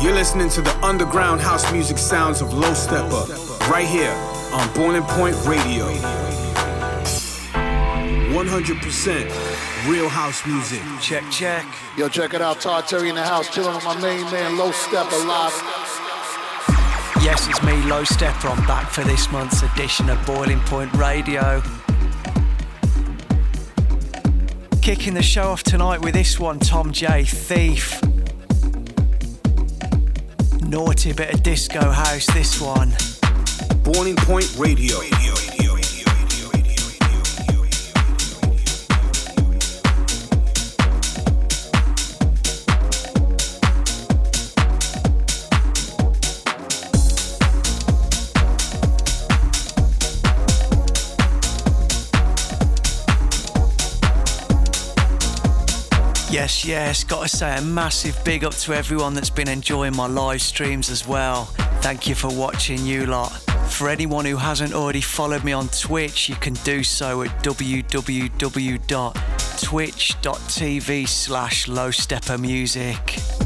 You're listening to the underground house music sounds of Low Steppa, right here on Boiling Point Radio. 100% real house music. Check, check. Yo, check it out. Todd Terry in the house, chilling with my main man, Low Steppa live. Yes, it's me, Low Steppa. I'm back for this month's edition of Boiling Point Radio. Kicking the show off tonight with this one, Tom J. Thief. Naughty bit of disco house, this one. Boiling Point Radio. Yes, gotta say a massive big up to everyone that's been enjoying my live streams as well. Thank you for watching, you lot. For anyone who hasn't already followed me on Twitch, you can do so at www.twitch.tv slash lowsteppermusic.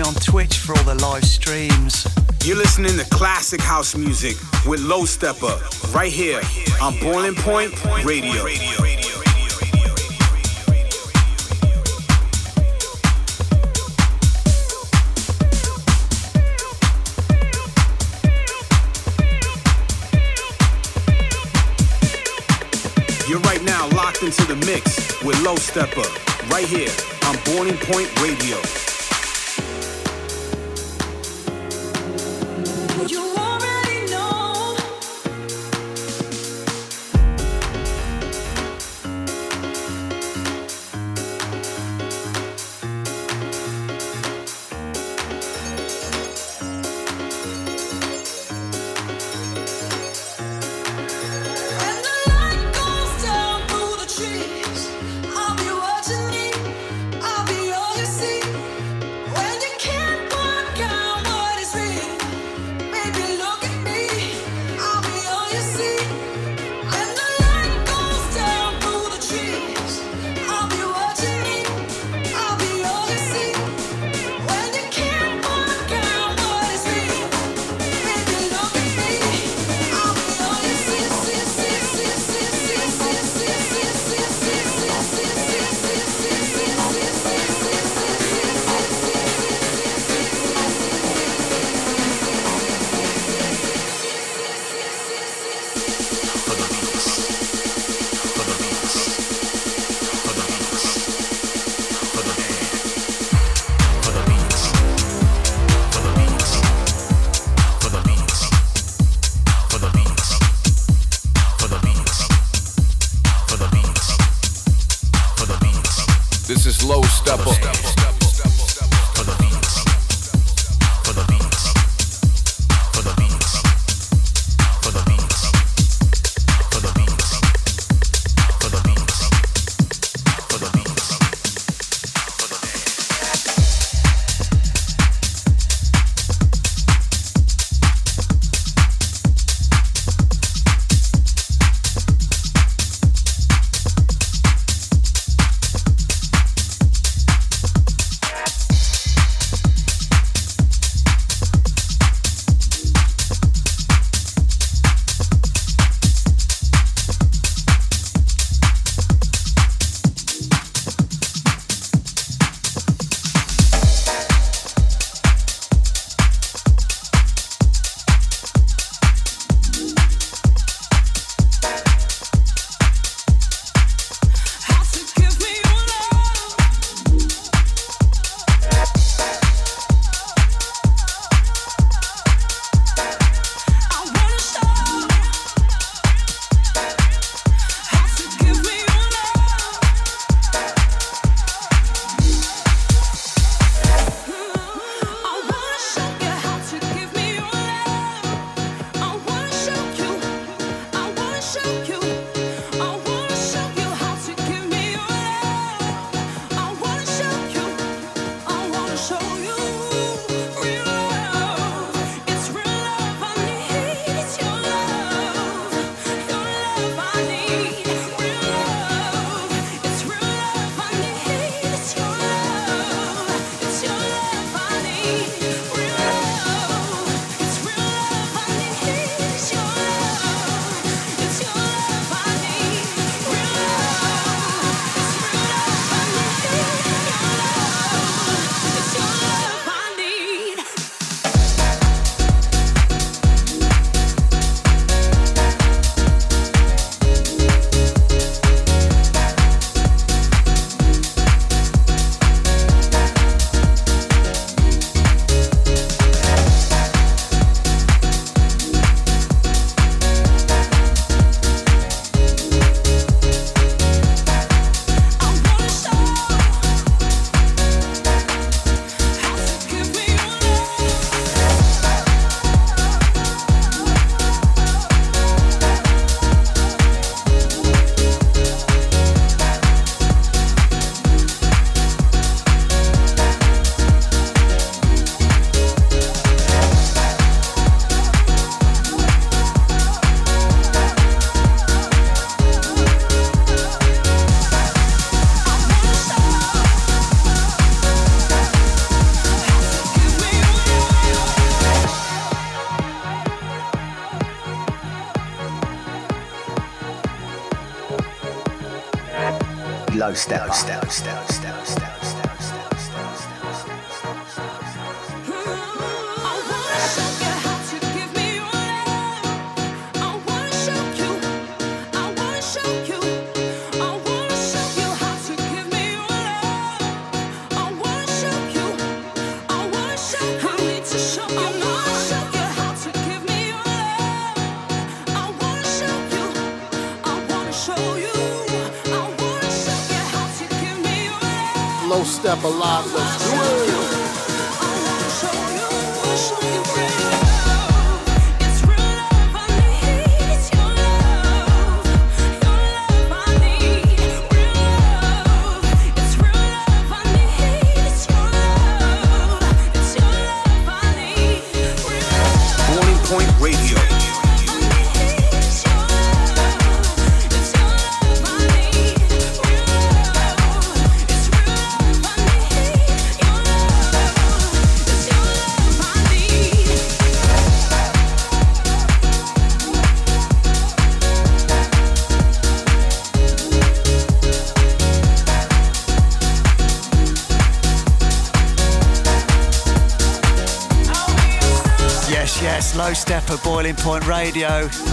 Me on Twitch for all the live streams. You're listening to classic house music with Low Steppa right here on Boiling Point Radio. You're right now locked into the mix with Low Steppa, right here on Boiling Point Radio. Low step, low step, step, a lot. Let's Point Radio.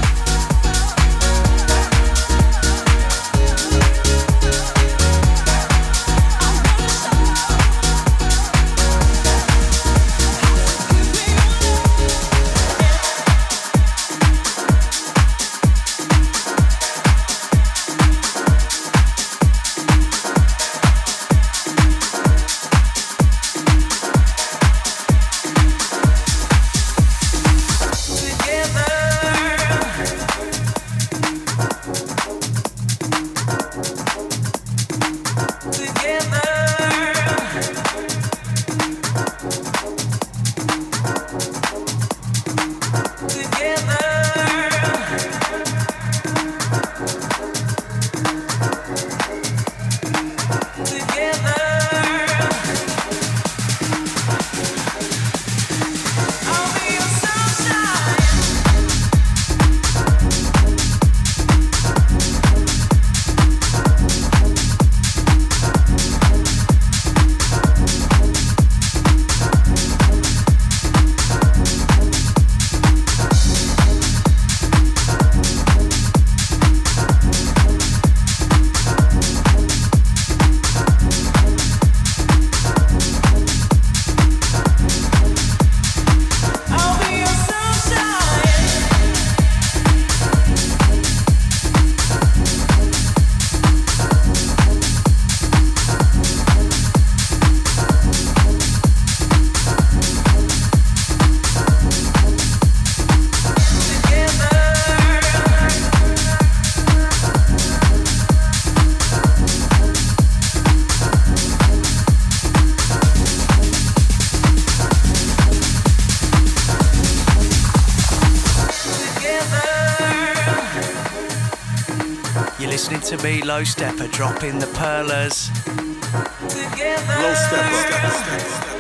Low Steppa, dropping the perlers. Low steppa.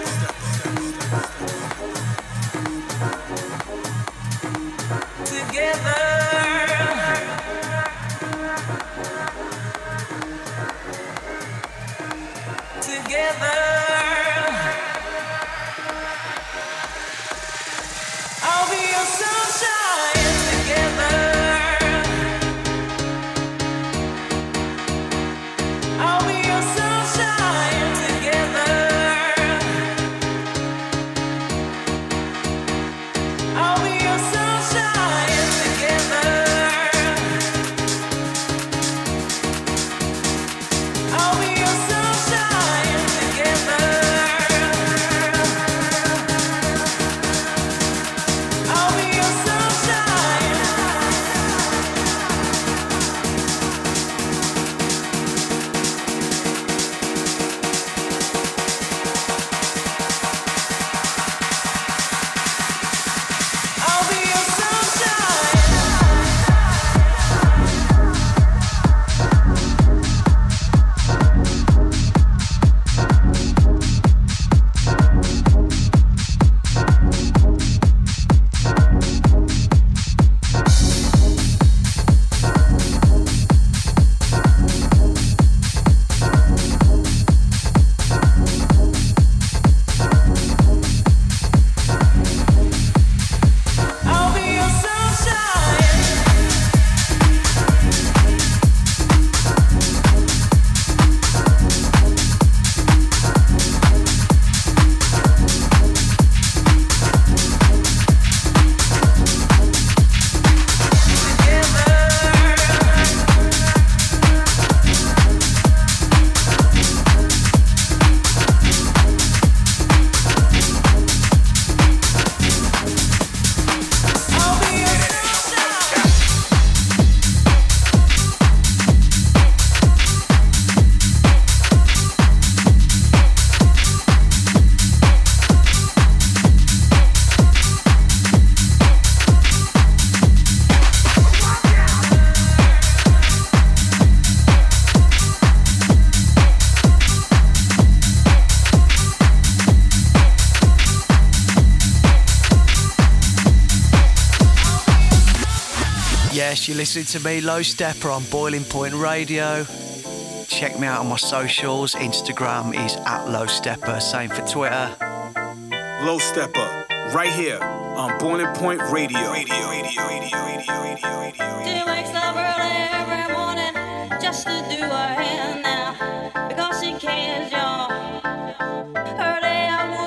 Yes, you listen to me, Low Steppa, on Boiling Point Radio. Check me out on my socials. Instagram is at Low Steppa, same for Twitter. Low Steppa, right here on Boiling Point Radio. Radio, radio, radio, radio, radio, radio. She wakes up early every morning just to do her hair now because she cares, y'all. Her day I wouldn't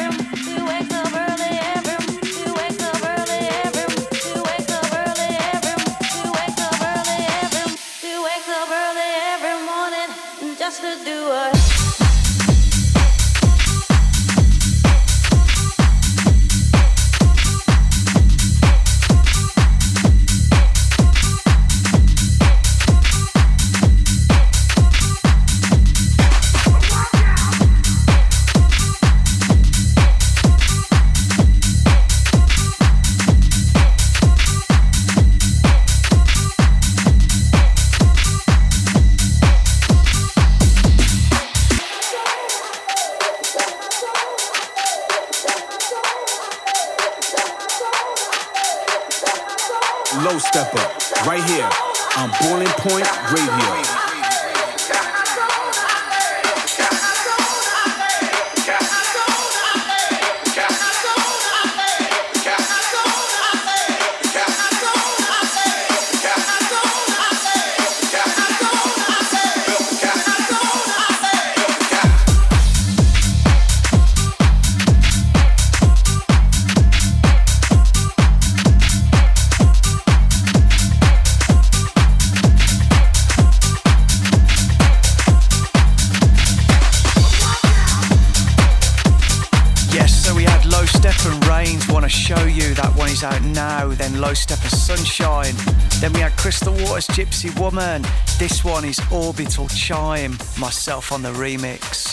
Woman. This one is Orbital Chime, myself on the remix.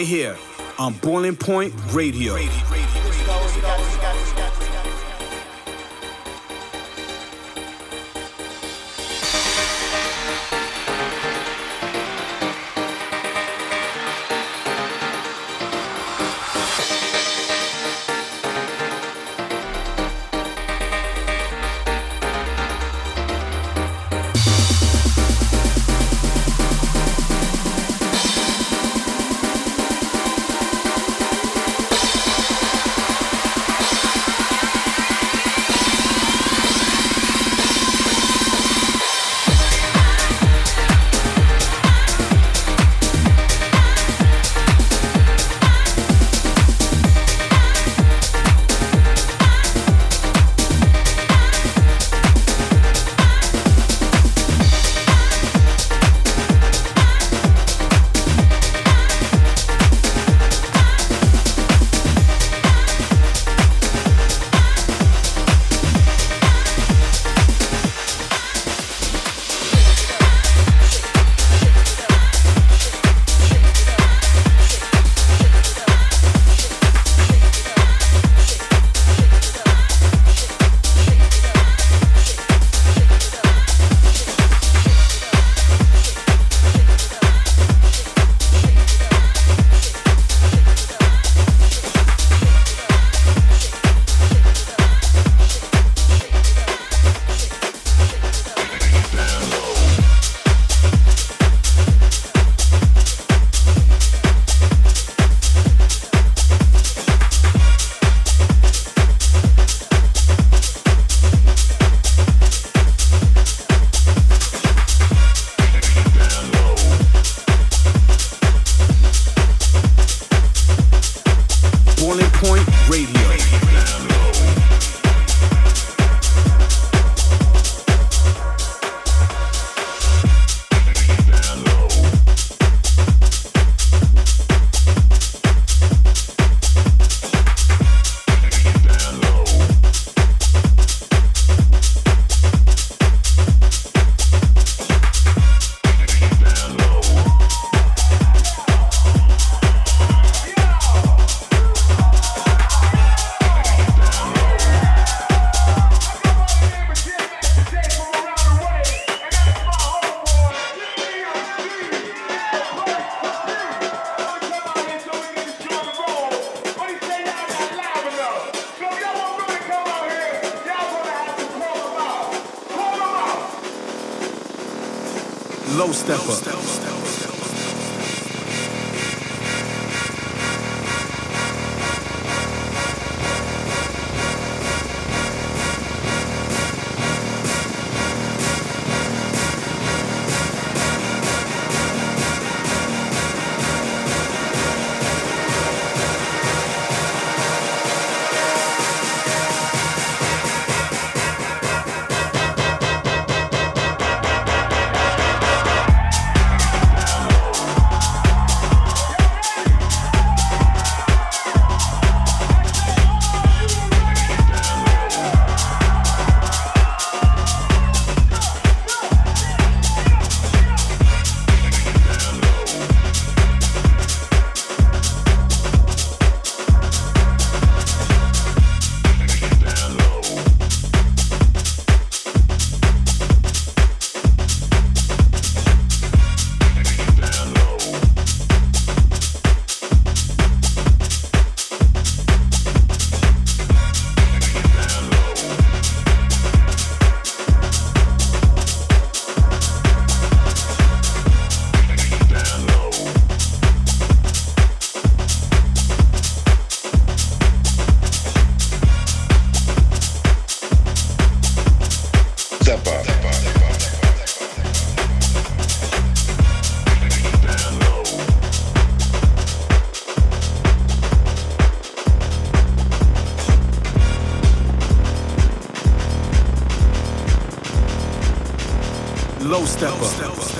Right here on Boiling Point Radio. low stepper. low steppa. Low steppa.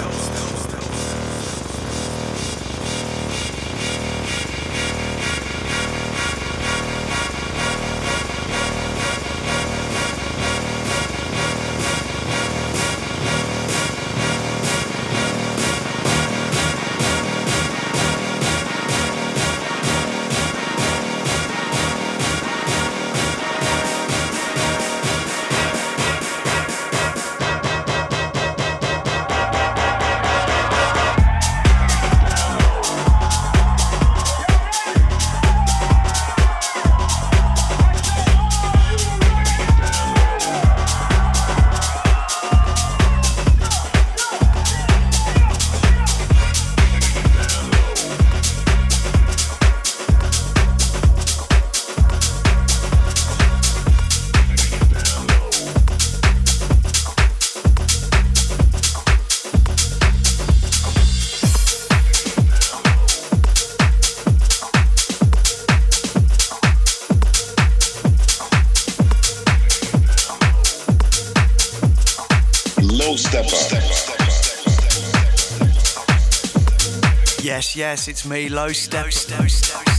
yes, it's me, Low Step. Low step.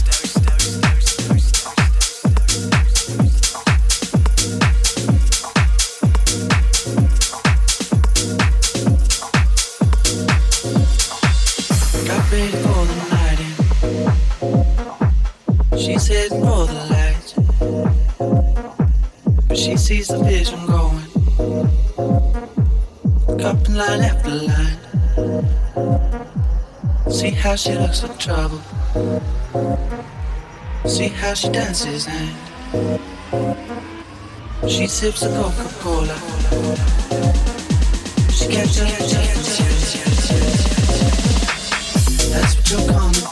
See how she looks like trouble. See how she dances and she sips a Coca Cola. She catches. That's what you're coming.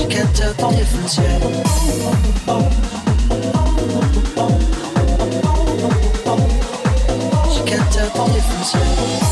indicateur de diffusion. Indicateur de diffusion.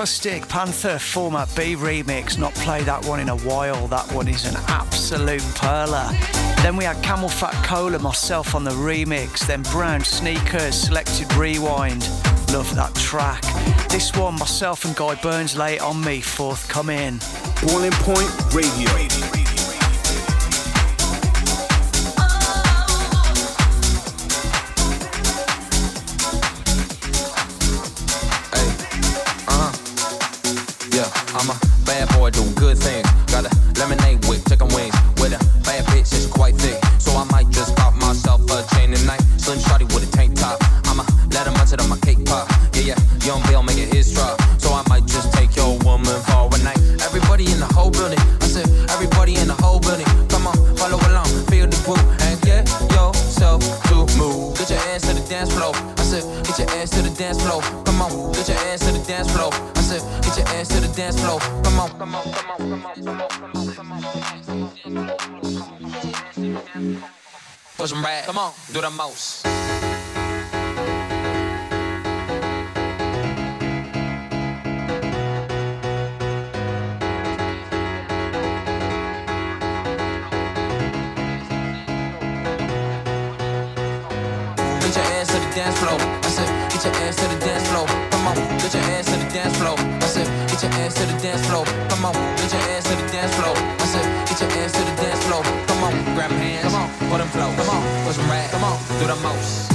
Acoustic Panther former B remix. Not played that one in a while. That one is an absolute perler. Then we had CamelPhat Cola, myself on the remix. Then Brown Sneakers, Selected Rewind. Love that track. This one, myself and Guy Burns late on me, forthcoming. Boiling Point Radio. The dance floor. I said, get your ass to the dance floor. Come on, get your ass to the dance floor. I said, get your ass to the dance floor. Come on, get your ass to the dance floor. I said, ass to the dance floor. Come on, grab hands. Come on, put them flow. Come on, push them right. Come on, do the most.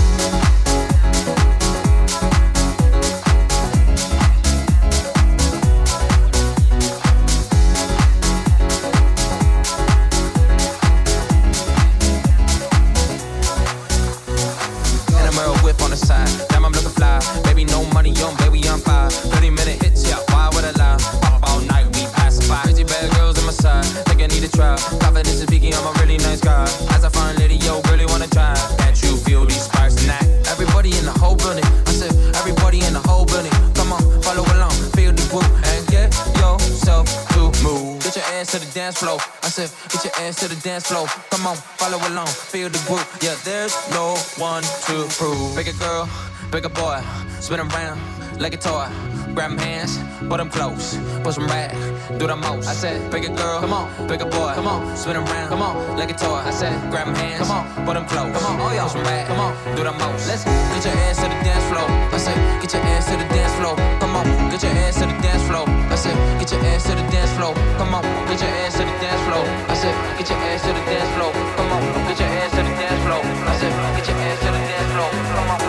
Dance floor. Come on, follow along, feel the groove. Yeah, there's no one to prove. Bigger girl, bigger boy, spin around like a toy. Grab hands, put them close, push them back, do the most. I said, bigger girl, come on, bigger boy, come on, spin around, come on, like a toy. I said, grab hands, come on, put them close, come on, oh yeah, push them back, come on, do the most. Let's get your ass to the dance floor. I said, get your ass to the dance floor. Come on, get your ass to the dance floor. I said, get your ass to the dance floor. Come on, get your ass to the dance floor. I said, get your ass to the dance floor. Come on, get your ass to the dance floor. I said, get your ass to the dance floor. Come on,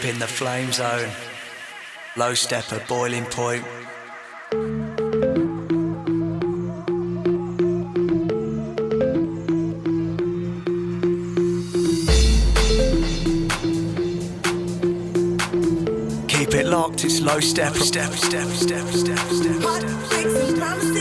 Deep in the flame zone. Low steppa, boiling point. Keep it locked, it's low step, step, step, step, step, step, step.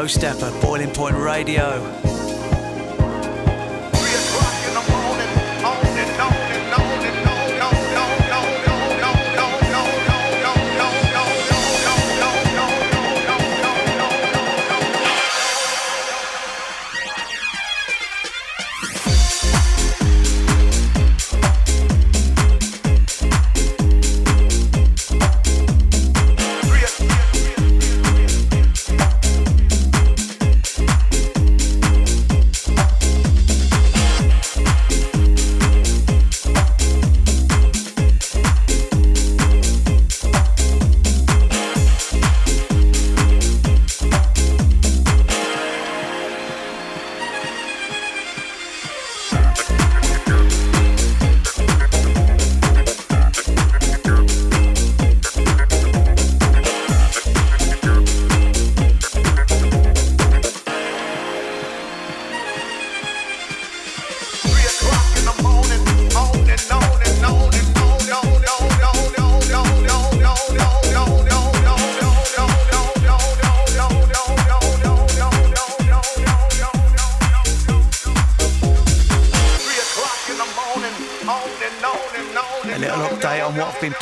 Low Steppa, Boiling Point Radio.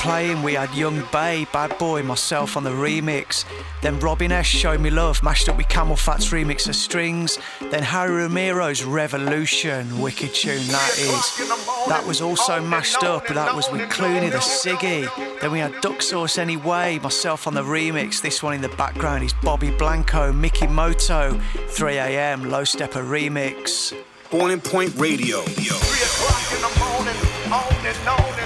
Playing, we had Yung Bae, Bad Boy, myself on the remix. Then Robin S, Show Me Love, mashed up with CamelPhat's remix of Strings. Then Harry Romero's Revolution, wicked tune that is. That was also mashed up, that was with Clooney, the Siggy. Then we had Duck Sauce Anyway, myself on the remix. This one in the background is Bobby Blanco, Miki Moto, 3am, Low Steppa remix. Boiling Point Radio. Three o'clock in the morning, on and on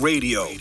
Radio.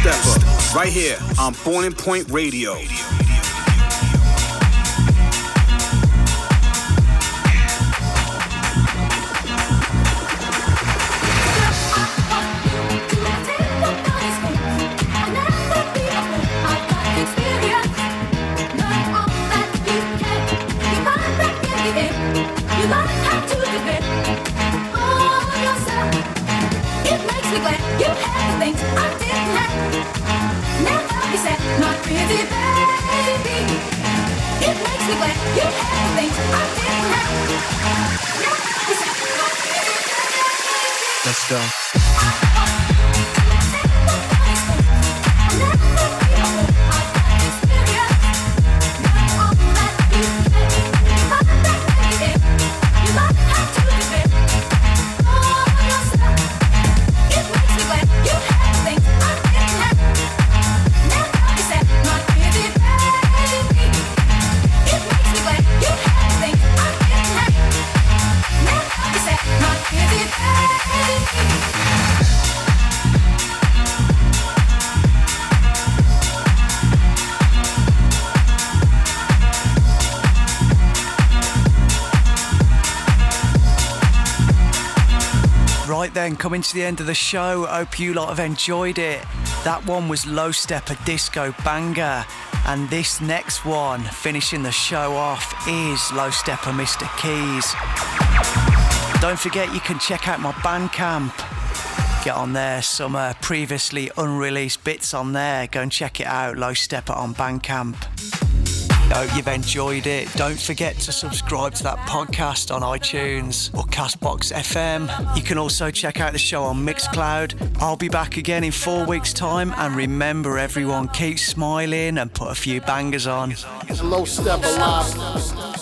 Steppa right here on Boiling Point Radio. Coming to the end of the show. Hope you lot have enjoyed it. That one was Low Steppa Disco Banger. And this next one, finishing the show off, is Low Steppa Mr. Keys. Don't forget you can check out my Bandcamp. Get on there, some uh, previously unreleased bits on there. Go and check it out, Low Steppa on Bandcamp. Hope you've enjoyed it. Don't forget to subscribe to that podcast on iTunes or Castbox FM. You can also check out the show on Mixcloud. I'll be back again in four weeks' time. And remember, everyone, keep smiling and put a few bangers on. Low step alive.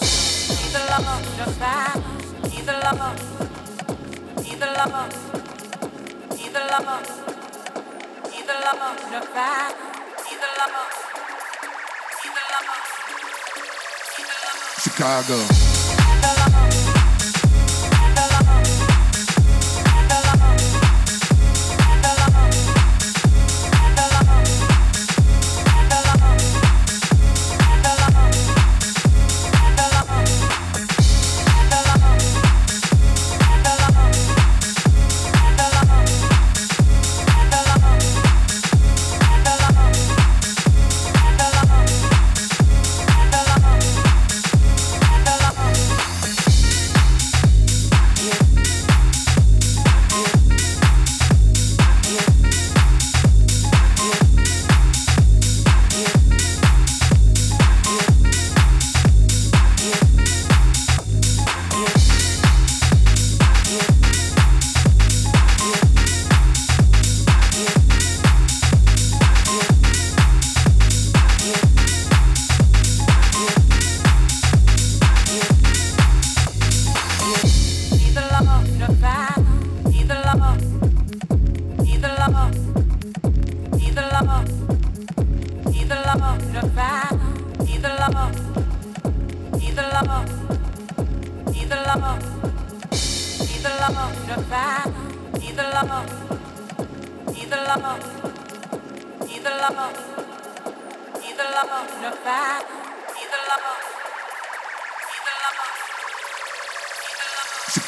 Chicago.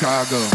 Chicago.